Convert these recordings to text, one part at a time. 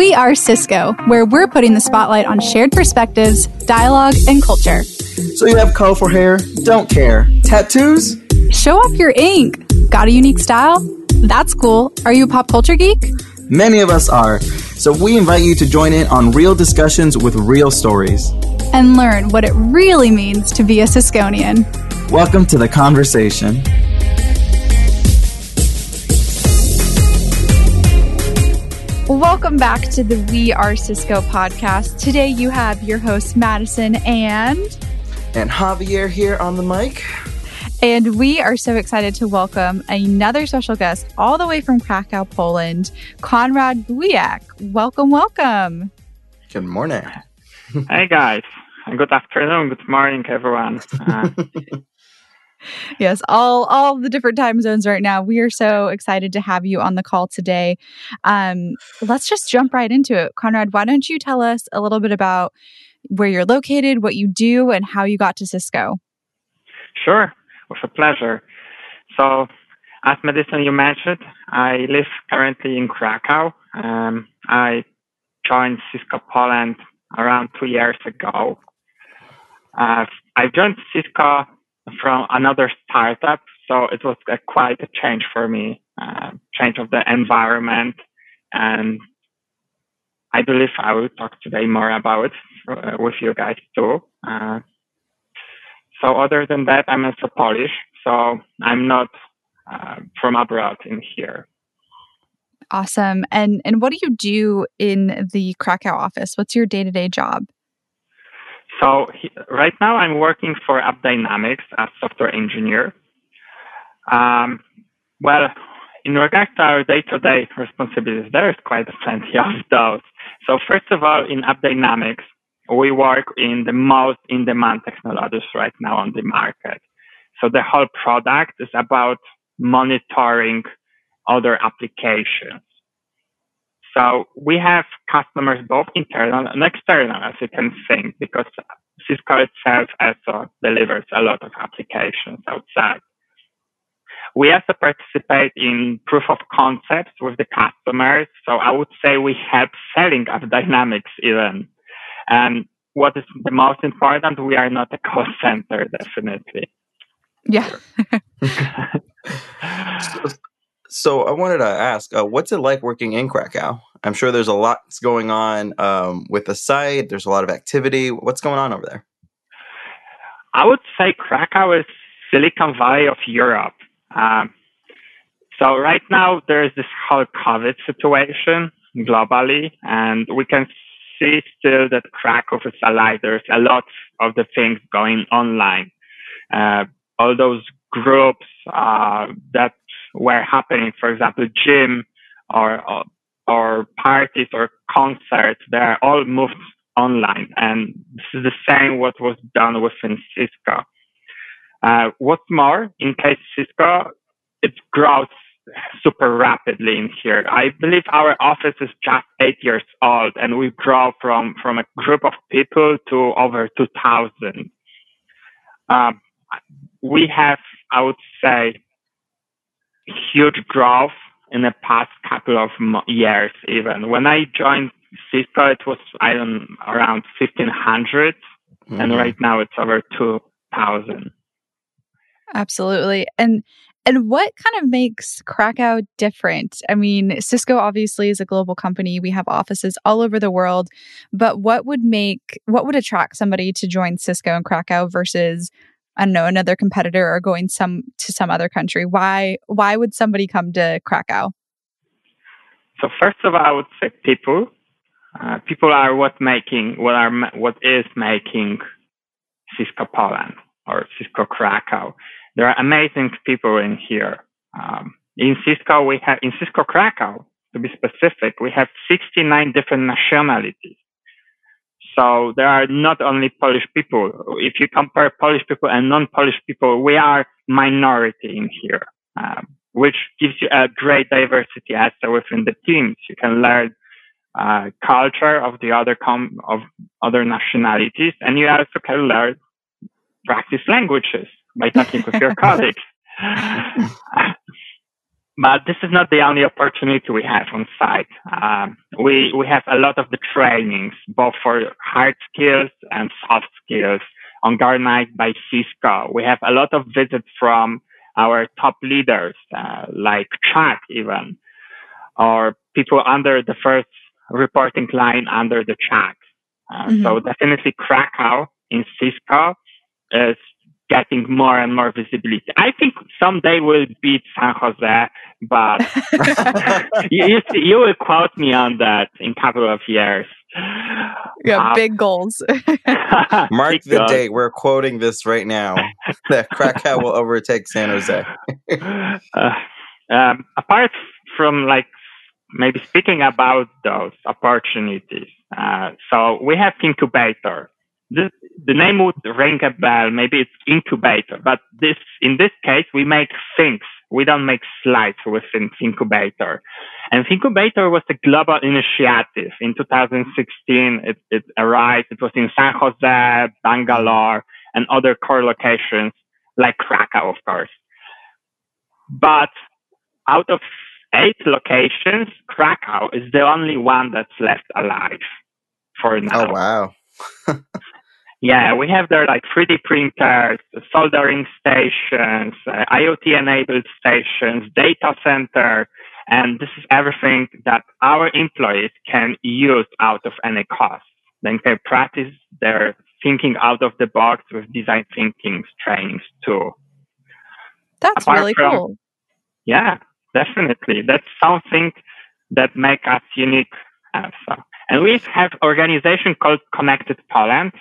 We are Cisco, where we're putting the spotlight on shared perspectives, dialogue, and culture. So you have colorful hair? Don't care. Tattoos? Show off your ink. Got a unique style? That's cool. Are you a pop culture geek? Many of us are. So we invite you to join in on real discussions with real stories. And learn what it really means to be a Cisconian. Welcome to the conversation. Welcome back to the We Are Cisco podcast. Today you have your hosts, Madison and. And Javier here on the mic. And we are so excited to welcome another special guest all the way from Krakow, Poland, Konrad Bujak. Welcome, welcome. Good morning. hey, guys. Good afternoon. Good morning, everyone. Uh, yes, all all the different time zones right now. We are so excited to have you on the call today. Um, let's just jump right into it. Konrad. why don't you tell us a little bit about where you're located, what you do, and how you got to Cisco? Sure, with a pleasure. So, as Madison, you mentioned, I live currently in Krakow. Um, I joined Cisco Poland around two years ago. Uh, I joined Cisco from another startup. So it was a, quite a change for me, uh, change of the environment. And I believe I will talk today more about it uh, with you guys too. Uh, so other than that, I'm also Polish. So I'm not uh, from abroad in here. Awesome. And and what do you do in the Krakow office? What's your day to day job? So he, right now I'm working for AppDynamics as software engineer. Um, well, in regards to our day-to-day responsibilities, there is quite plenty of those. So first of all, in AppDynamics, we work in the most in-demand technologies right now on the market. So the whole product is about monitoring other applications. So we have customers both internal and external, as you can think, because Cisco itself also delivers a lot of applications outside. We also participate in proof of concepts with the customers. So I would say we help selling AppDynamics even. And what is the most important, we are not a call center, definitely. Yeah. So I wanted to ask, uh, what's it like working in Krakow? I'm sure there's a lot going on um, with the site. There's a lot of activity. What's going on over there? I would say Krakow is Silicon Valley of Europe. Um, so right now there's this whole COVID situation globally, and we can see still that Krakow is alive. There's a lot of the things going online. Uh, all those groups uh, that were happening, for example, gym or or parties or concerts, they are all moved online, and this is the same what was done within Cisco. Uh, what's more, in case Cisco, it grows super rapidly in here. I believe our office is just eight years old, and we grow from from a group of people to over two thousand. Um, we have, I would say, huge growth in the past couple of years. Even when I joined Cisco, it was I don't around fifteen hundred, mm-hmm. and right now it's over two thousand. Absolutely, and and what kind of makes Krakow different? I mean, Cisco obviously is a global company. We have offices all over the world, but what would make what would attract somebody to join Cisco in Krakow versus I don't know, another competitor or going some to some other country? Why why would somebody come to Krakow? So first of all, I would say people. Uh, people are what making what are what is making Cisco Poland or Cisco Krakow. There are amazing people in here. Um, in Cisco, we have in Cisco Krakow, to be specific, we have 69 different nationalities. So there are not only Polish people. If you compare Polish people and non-Polish people, we are minority in here, um, which gives you a great diversity also within the teams. You can learn uh, culture of the other com- of other nationalities, and you also can learn practice languages by talking with your colleagues. but this is not the only opportunity we have on site. Um, we, we have a lot of the trainings, both for hard skills and soft skills, organized by Cisco. We have a lot of visits from our top leaders, uh, like Chuck even, or people under the first reporting line under the Chuck. Uh, mm-hmm. So definitely Krakow in Cisco is getting more and more visibility. I think someday we'll beat San Jose, but you, you, you, will quote me on that in a couple of years. Yeah, uh, big goals. Mark the goals. date. We're quoting this right now that Krakow will overtake San Jose. uh, um, apart from like maybe speaking about those opportunities, uh, so we have incubator this, the name would ring a bell. Maybe it's incubator, but this, in this case, we make things. We don't make slides within incubator. And incubator was a global initiative. In 2016, it, it arrived. It was in San Jose, Bangalore, and other core locations like Krakow, of course. But out of eight locations, Krakow is the only one that's left alive for now. Oh, wow. Yeah, we have there like 3D printers, soldering stations, uh, IoT enabled stations, data center, and this is everything that our employees can use out of any cost. Then they can practice their thinking out of the box with design thinking trainings too. That's Apart really from, cool. Yeah, definitely. That's something that make us unique. Also. And we have organization called Connected Poland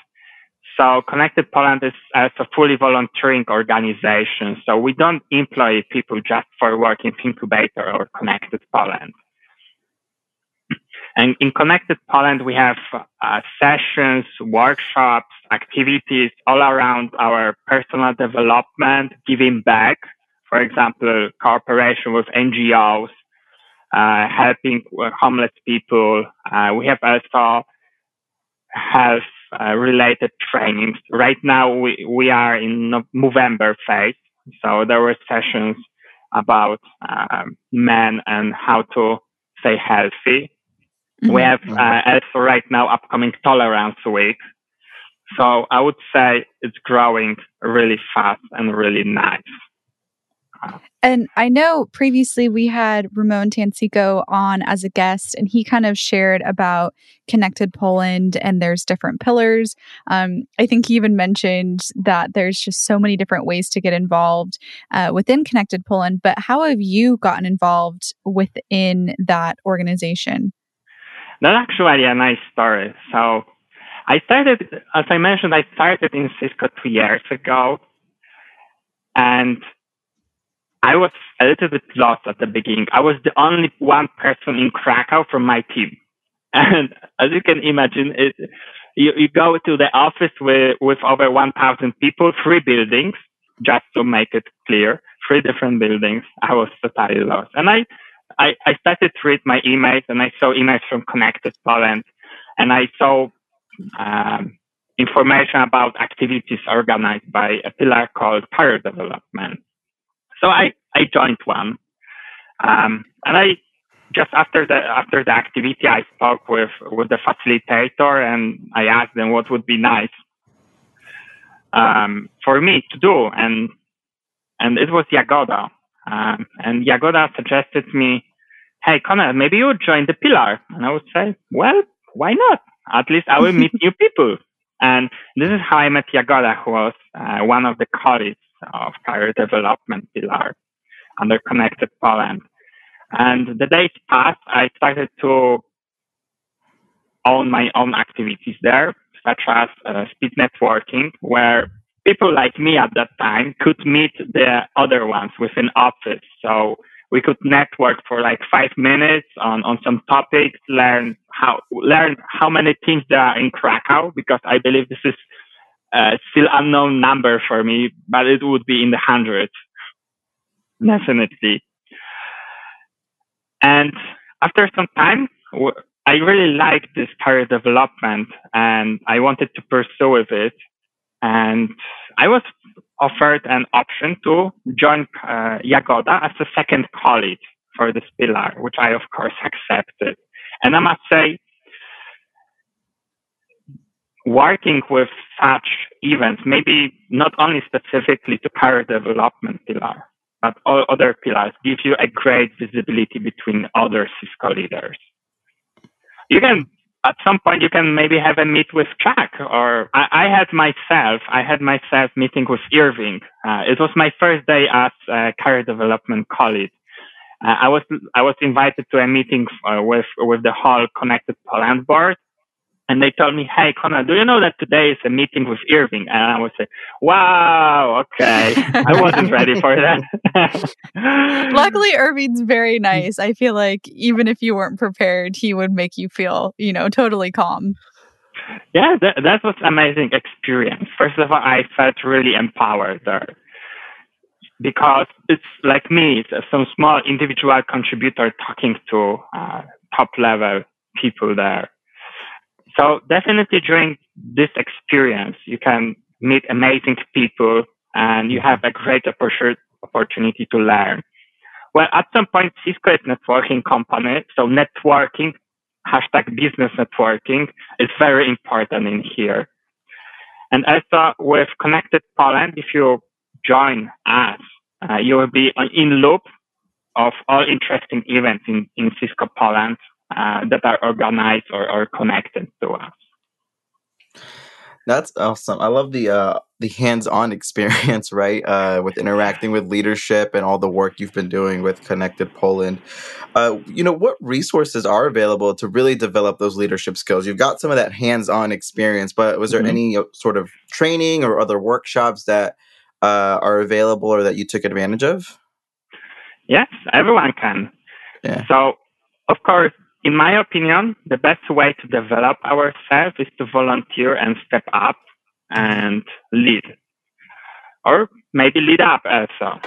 so Connected Poland is a fully volunteering organization. So we don't employ people just for working in incubator or Connected Poland. And in Connected Poland, we have uh, sessions, workshops, activities all around our personal development, giving back. For example, cooperation with NGOs, uh, helping homeless people. Uh, we have also health uh, related trainings. Right now, we, we are in November phase. So there were sessions about um, men and how to stay healthy. Mm-hmm. We have uh, also right now upcoming Tolerance Week. So I would say it's growing really fast and really nice. And I know previously we had Ramon Tansico on as a guest, and he kind of shared about Connected Poland and there's different pillars. Um, I think he even mentioned that there's just so many different ways to get involved uh, within Connected Poland. But how have you gotten involved within that organization? That's actually a nice story. So I started, as I mentioned, I started in Cisco two years ago. And I was a little bit lost at the beginning. I was the only one person in Krakow from my team. And as you can imagine, it, you, you go to the office with, with over 1,000 people, three buildings, just to make it clear, three different buildings. I was totally lost. And I, I, I started to read my emails and I saw emails from Connected Poland and I saw um, information about activities organized by a pillar called career development. So I, I joined one. Um, and I just after the after the activity, I spoke with with the facilitator and I asked them what would be nice um, for me to do, and and it was Jagoda, Um, and Jagoda suggested me, "Hey, Connor, maybe you would join the Pillar." And I would say, "Well, why not? At least I will meet new people." And this is how I met Jagoda, who was uh, one of the colleagues of career development pillar under Connected Poland. And the days passed, I started to own my own activities there, such as uh, speed networking, where people like me at that time could meet the other ones within office. So we could network for like five minutes on, on some topics, learn how learn how many things there are in Krakow, because I believe this is uh, still unknown number for me, but it would be in the hundreds, definitely. And after some time, I really liked this career development and I wanted to pursue with it. And I was offered an option to join uh, Jagoda as a second colleague for this pillar, which I of course accepted. And I must say, working with such events, maybe not only specifically to career development pillar, but all other pillars, gives you a great visibility between other Cisco leaders. You can at some point you can maybe have a meet with Chuck or I, I had myself, I had myself meeting with Irving. Uh, it was my first day as a career development colleague. Uh, I was, I was invited to a meeting uh, with, with the whole connected Poland board and they told me, "Hey, Connor, do you know that today is a meeting with Irving?" And I was like, "Wow, okay." I wasn't ready for that. Luckily, Irving's very nice. I feel like even if you weren't prepared, he would make you feel, you know, totally calm. Yeah, that, that was an amazing experience. First of all, I felt really empowered there because it's like me, it's some small individual contributor talking to uh, top level people there so definitely during this experience, you can meet amazing people and you have a great opportunity to learn. Well, at some point, Cisco is a networking company. So networking, hashtag business networking is very important in here. And also with Connected Poland, if you join us, uh, you will be in loop of all interesting events in, in Cisco Poland uh, that are organized or, or connected to us. That's awesome. I love the uh, the hands-on experience, right? Uh, with interacting with leadership and all the work you've been doing with Connected Poland. Uh, you know, what resources are available to really develop those leadership skills? You've got some of that hands-on experience, but was there mm-hmm. any uh, sort of training or other workshops that uh, are available or that you took advantage of? Yes, everyone can. Yeah. So, of course, in my opinion, the best way to develop ourselves is to volunteer and step up and lead, or maybe lead up also.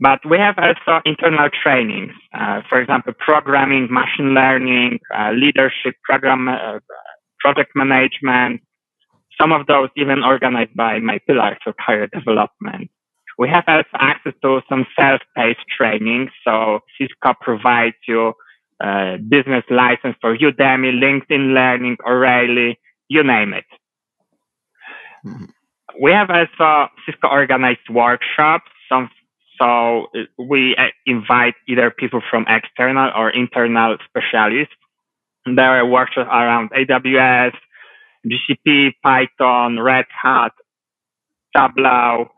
But we have also internal trainings, uh, for example, programming, machine learning, uh, leadership, program, uh, project management. Some of those even organized by my pillars of career development. We have also access to some self-paced training. So Cisco provides you uh, business license for Udemy, LinkedIn Learning, O'Reilly, you name it. Mm-hmm. We have also Cisco organized workshops. Some, so we uh, invite either people from external or internal specialists. There are workshops around AWS, GCP, Python, Red Hat, Tableau,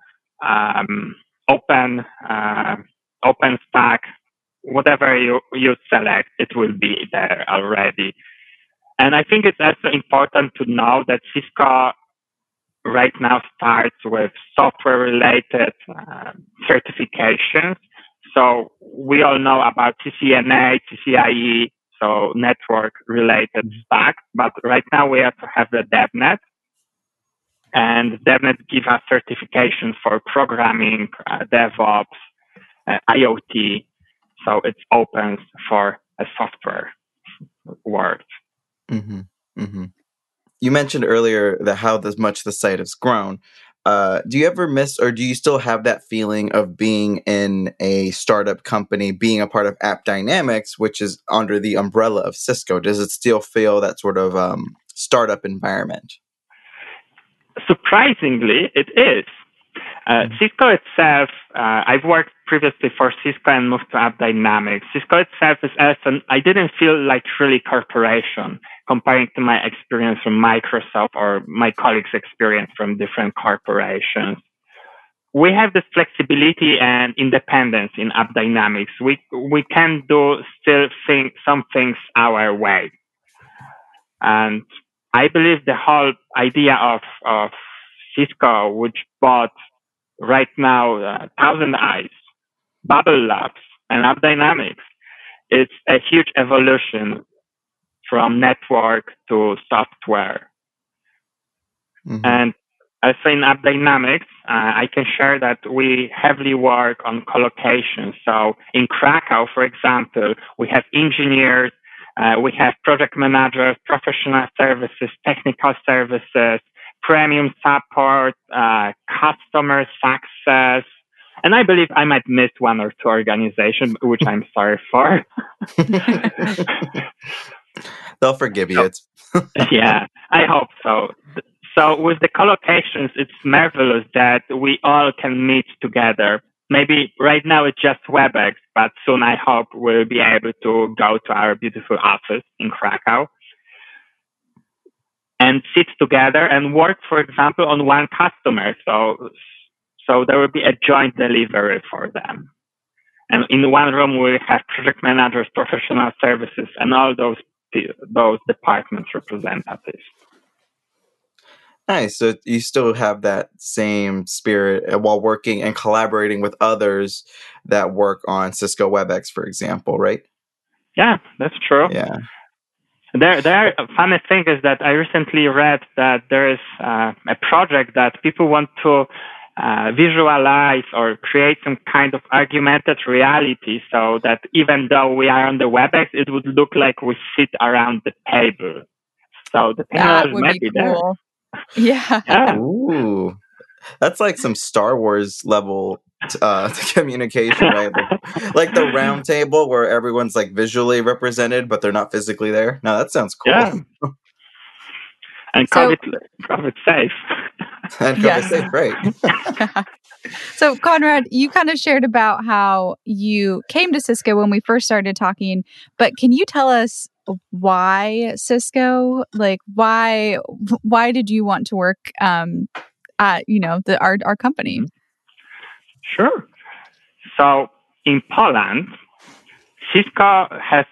um, Open, uh, OpenStack, whatever you, you select, it will be there already. And I think it's also important to know that Cisco right now starts with software related uh, certifications. So we all know about CCNA, CCIE, so network related stack. But right now we have to have the DevNet. And DevNet gives us certifications for programming, uh, DevOps, uh, IoT, so it's open for a software world. Mm-hmm. Mm-hmm. You mentioned earlier that how this much the site has grown. Uh, do you ever miss, or do you still have that feeling of being in a startup company, being a part of AppDynamics which is under the umbrella of Cisco? Does it still feel that sort of um, startup environment? Surprisingly, it is. Uh, mm-hmm. Cisco itself, uh, I've worked previously for Cisco and moved to AppDynamics. Cisco itself is also, I didn't feel like really corporation comparing to my experience from Microsoft or my colleagues' experience from different corporations. We have this flexibility and independence in AppDynamics. We, we can do still think some things our way. And I believe the whole idea of, of Cisco, which bought right now uh, ThousandEyes, Bubble Labs, and AppDynamics. It's a huge evolution from network to software. Mm-hmm. And as in AppDynamics, uh, I can share that we heavily work on collocation. So in Krakow, for example, we have engineers, uh, we have project managers, professional services, technical services, premium support, uh, customer success, and I believe I might miss one or two organizations, which I'm sorry for. They'll forgive you. yeah, I hope so. So with the collocations, it's marvelous that we all can meet together. Maybe right now it's just WebEx, but soon I hope we'll be able to go to our beautiful office in Krakow and sit together and work, for example, on one customer. So, so there will be a joint delivery for them. And in one room, we have project managers, professional services, and all those those departments representatives. Nice. So you still have that same spirit uh, while working and collaborating with others that work on Cisco WebEx, for example, right? Yeah, that's true. Yeah. There, there. Funny thing is that I recently read that there is uh, a project that people want to uh, visualize or create some kind of augmented reality, so that even though we are on the WebEx, it would look like we sit around the table. So the technology might be, be cool. there. Yeah. yeah. Ooh. That's like some Star Wars level uh, the communication, right? Like, like, the round table where everyone's like visually represented, but they're not physically there. No, that sounds cool. Yeah. and so, COVID, COVID safe. and COVID yes. safe, right? so, Konrad, you kind of shared about how you came to Cisco when we first started talking, but can you tell us why Cisco? Like why why did you want to work um, at you know the our our company? Sure. So in Poland, Cisco has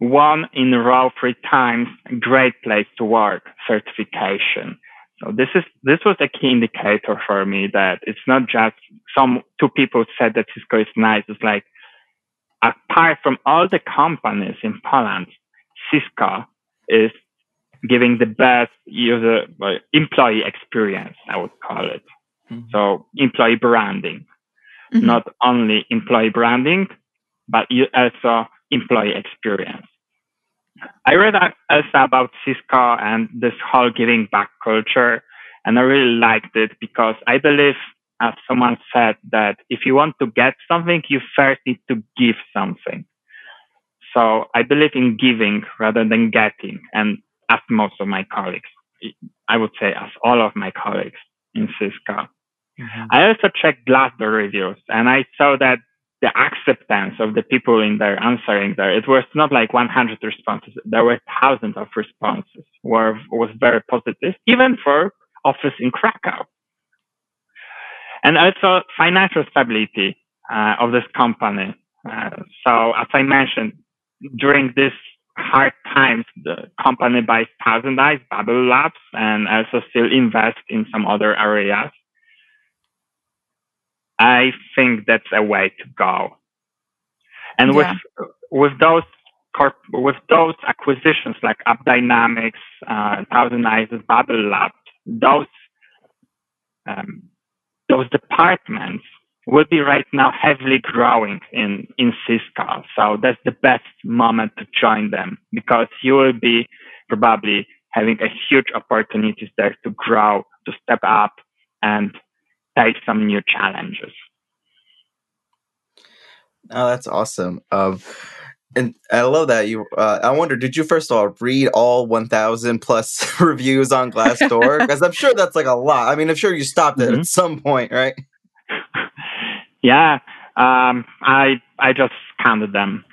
won in a row three times Great Place to Work certification. So this is this was a key indicator for me that it's not just some two people said that Cisco is nice. It's like apart from all the companies in Poland, Cisco is giving the best user uh, employee experience, I would call it. Mm-hmm. So employee branding, mm-hmm. not only employee branding, but you also employee experience. I read also about Cisco and this whole giving back culture, and I really liked it because I believe, as someone said, that if you want to get something, you first need to give something. So I believe in giving rather than getting. And as most of my colleagues, I would say as all of my colleagues in Cisco. Mm-hmm. I also checked Glassdoor reviews and I saw that the acceptance of the people in there answering there, it was not like 100 responses. There were thousands of responses were, was very positive, even for office in Krakow. And also financial stability uh, of this company. Uh, so as I mentioned, during this hard times, the company buys ThousandEyes, BabbleLabs, and also still invest in some other areas. I think that's a way to go. And yeah. with with those corp- with those acquisitions like AppDynamics, uh, ThousandEyes, BabbleLabs, those um, those departments will be right now heavily growing in, in Cisco. So that's the best moment to join them because you will be probably having a huge opportunities there to grow, to step up and take some new challenges. Oh, that's awesome. Um, and I love that you. Uh, I wonder, did you first of all read all 1,000 plus reviews on Glassdoor? Because I'm sure that's like a lot. I mean, I'm sure you stopped it mm-hmm. at some point, right? Yeah, um, I I just counted them.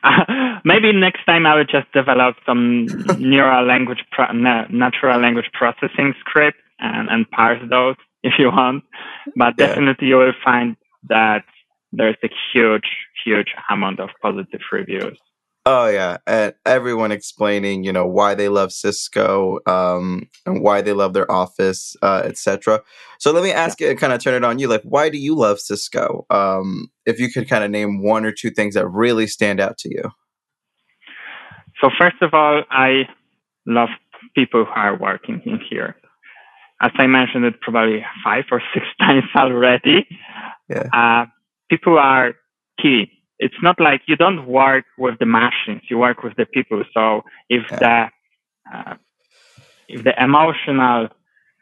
Maybe next time I will just develop some neural language, pro- natural language processing script and, and parse those if you want. But yeah. definitely you will find that there's a huge, huge amount of positive reviews. Oh yeah, and everyone explaining, you know, why they love Cisco, um, and why they love their office, uh, etc. So let me ask yeah. you, kind of turn it on you. Like, why do you love Cisco? Um, if you could kind of name one or two things that really stand out to you. So first of all, I love people who are working in here. As I mentioned it probably five or six times already. Yeah. Uh, people are key it's not like you don't work with the machines, you work with the people. So if yeah. the uh, if the emotional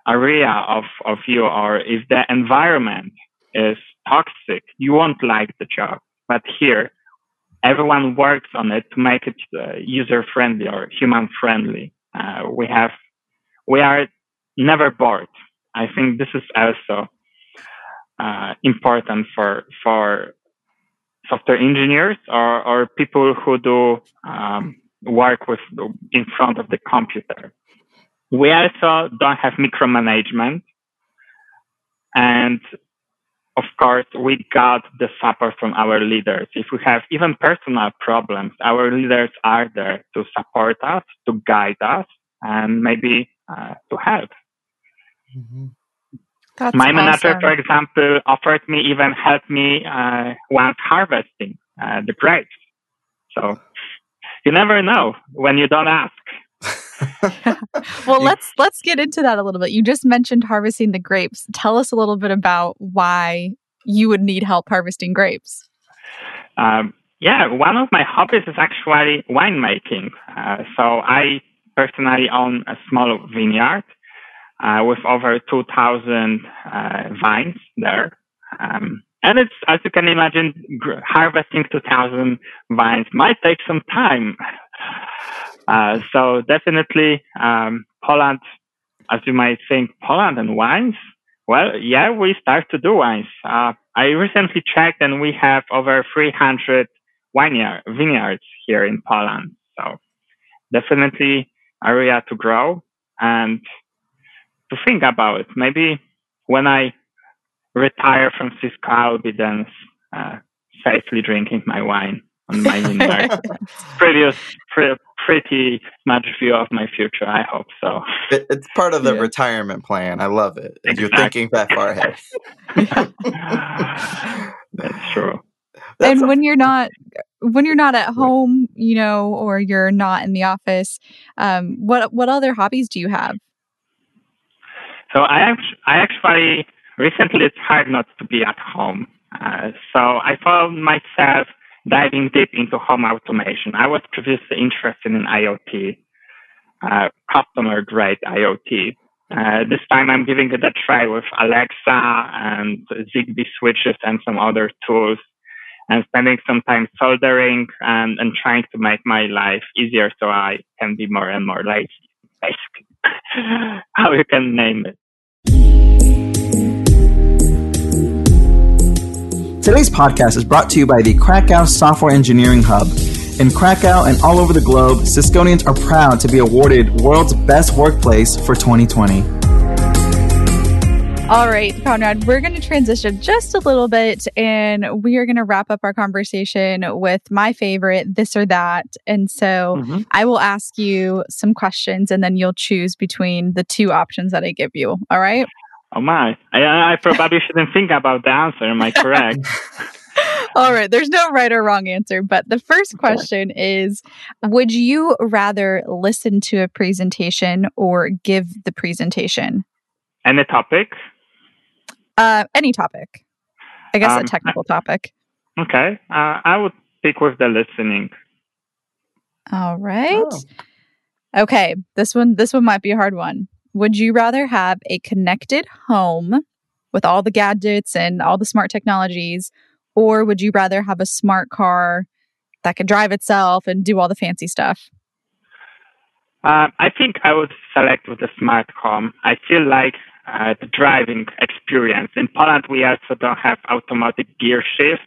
area of, of you or if the environment is toxic, you won't like the job. But here, everyone works on it to make it uh, user friendly or human friendly. Uh, we have, we are never bored. I think this is also uh, important for for software engineers or, or people who do um, work with in front of the computer. We also don't have micromanagement. And of course, we got the support from our leaders. If we have even personal problems, our leaders are there to support us, to guide us, and maybe uh, to help. Mm-hmm. That's My manager, for example, offered me even help me uh, once harvesting uh, the grapes. So you never know when you don't ask. well, let's let's get into that a little bit. You just mentioned harvesting the grapes. Tell us a little bit about why you would need help harvesting grapes. Um, yeah, one of my hobbies is actually winemaking. Uh, so I personally own a small vineyard uh, with over 2,000 uh, vines there. Um, and it's, as you can imagine, gr- harvesting 2,000 vines might take some time. Uh, so definitely, um, Poland, as you might think, Poland and wines. Well, yeah, we start to do wines. Uh, I recently checked, and we have over 300 vineyard, vineyards here in Poland. So definitely area to grow and to think about. Maybe when I retire from Cisco, I'll be then uh, safely drinking my wine on my vineyard. pretty, pretty, pretty much view of my future. I hope so. It, it's part of the yeah. retirement plan. I love it. Exactly. You're thinking that far ahead. That's true. That's and when you're not when you're not at home, you know, or you're not in the office, um, what what other hobbies do you have? So I I actually recently tried not to be at home. Uh, so I found myself diving deep into home automation. I was previously interested in IoT, uh, customer grade IoT. Uh, this time I'm giving it a try with Alexa and Zigbee switches and some other tools and spending some time soldering and, and trying to make my life easier so I can be more and more lazy, basically. How you can name it. Today's podcast is brought to you by the Krakow Software Engineering Hub. In Krakow and all over the globe, Cisconians are proud to be awarded World's Best Workplace for 2020. All right, Konrad, we're going to transition just a little bit and we are going to wrap up our conversation with my favorite, this or that. And so mm-hmm. I will ask you some questions and then you'll choose between the two options that I give you. All right? Oh, my. I, I probably shouldn't think about the answer. Am I correct? All right. There's no right or wrong answer. But the first question is Would you rather listen to a presentation or give the presentation? And the topic? Uh, any topic. I guess um, a technical topic. Okay. Uh, I would stick with the listening. All right. Oh. Okay. This one this one might be a hard one. Would you rather have a connected home with all the gadgets and all the smart technologies or would you rather have a smart car that could drive itself and do all the fancy stuff? Uh, I think I would select with the smart home. I feel like uh, the driving experience. In Poland, we also don't have automatic gear shifts,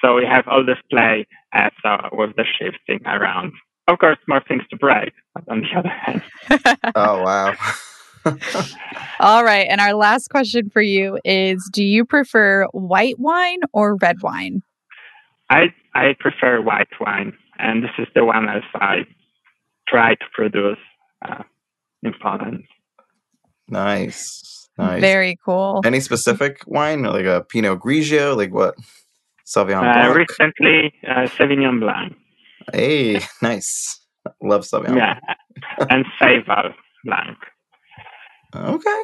so we have all this play as, uh, with the shifting around. Of course, more things to break, but on the other hand. oh, wow. all right. And our last question for you is Do you prefer white wine or red wine? I, I prefer white wine, and this is the one as I try to produce uh, in Poland. Nice. Nice. Very cool. Any specific wine, like a Pinot Grigio, like what? Sauvignon uh, Blanc. recently, uh, Sauvignon Blanc. Hey, nice. Love Sauvignon. Yeah, and Seyval Blanc. Okay.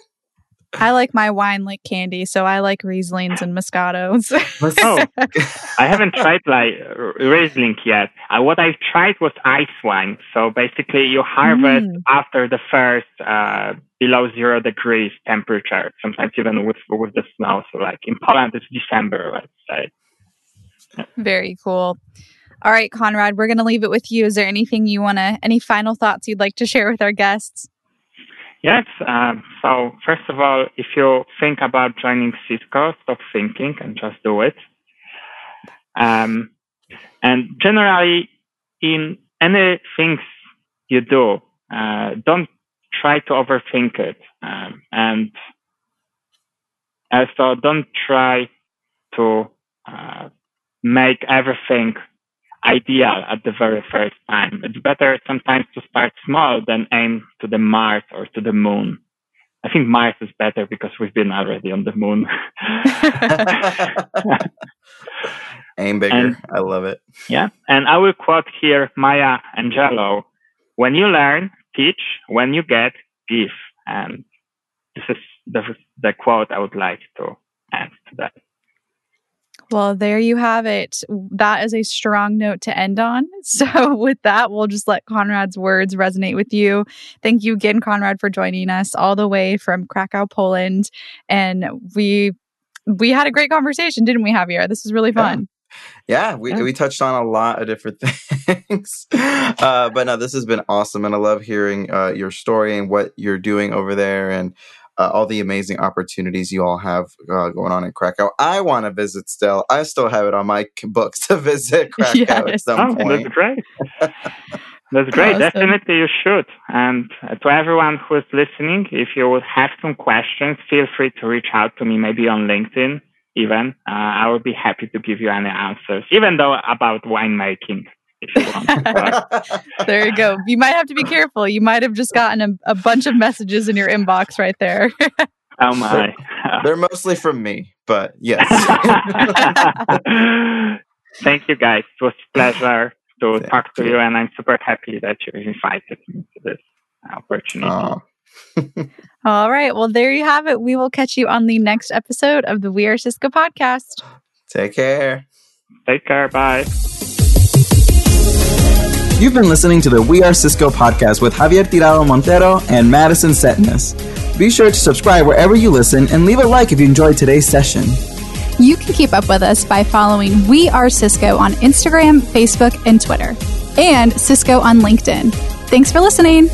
I like my wine like candy, so I like Rieslings and Moscatos. oh, I haven't tried like Riesling yet. Uh, what I've tried was ice wine. So basically, you harvest mm. after the first uh, below zero degrees temperature. Sometimes even with with the snow. So like in Poland, it's December, let's say. Very cool. All right, Konrad, we're going to leave it with you. Is there anything you want to, any final thoughts you'd like to share with our guests? Yes. Um, so, first of all, if you think about joining Cisco, stop thinking and just do it. Um, and generally, in any things you do, uh, don't try to overthink it. Um, and also, don't try to uh, make everything ideal at the very first time. It's better sometimes to start small than aim to the Mars or to the moon. I think Mars is better because we've been already on the moon. aim bigger. And, I love it. Yeah. And I will quote here Maya Angelou when you learn, teach, when you get, give. And this is the, the quote I would like to add to that. Well, there you have it. That is a strong note to end on. So, with that, we'll just let Konrad's words resonate with you. Thank you again, Konrad, for joining us all the way from Krakow, Poland. And we we had a great conversation, didn't we, Javier? This was really fun. Yeah, yeah we, yeah. we touched on a lot of different things. Uh, but no, this has been awesome. And I love hearing uh, your story and what you're doing over there. And uh, all the amazing opportunities you all have uh, going on in Krakow. I want to visit still. I still have it on my books to visit Krakow yes. at some oh, point. That's great. That's great. Awesome. Definitely you should. And to everyone who is listening, if you would have some questions, feel free to reach out to me, maybe on LinkedIn even. Uh, I would be happy to give you any answers, even though about winemaking if you want. there you go. You might have to be careful. You might have just gotten a, a bunch of messages in your inbox right there. oh my. They're mostly from me, but yes. Thank you guys. It was a pleasure to Thank talk to you. you. and I'm super happy that you invited me to this opportunity. All right. Well, there you have it. We will catch you on the next episode of the We Are Cisco podcast. Take care. Take care. Bye. You've been listening to the We Are Cisco podcast with Javier Tirado Montero and Madison Setnes. Be sure to subscribe wherever you listen and leave a like if you enjoyed today's session. You can keep up with us by following We Are Cisco on Instagram, Facebook, and Twitter, and Cisco on LinkedIn. Thanks for listening.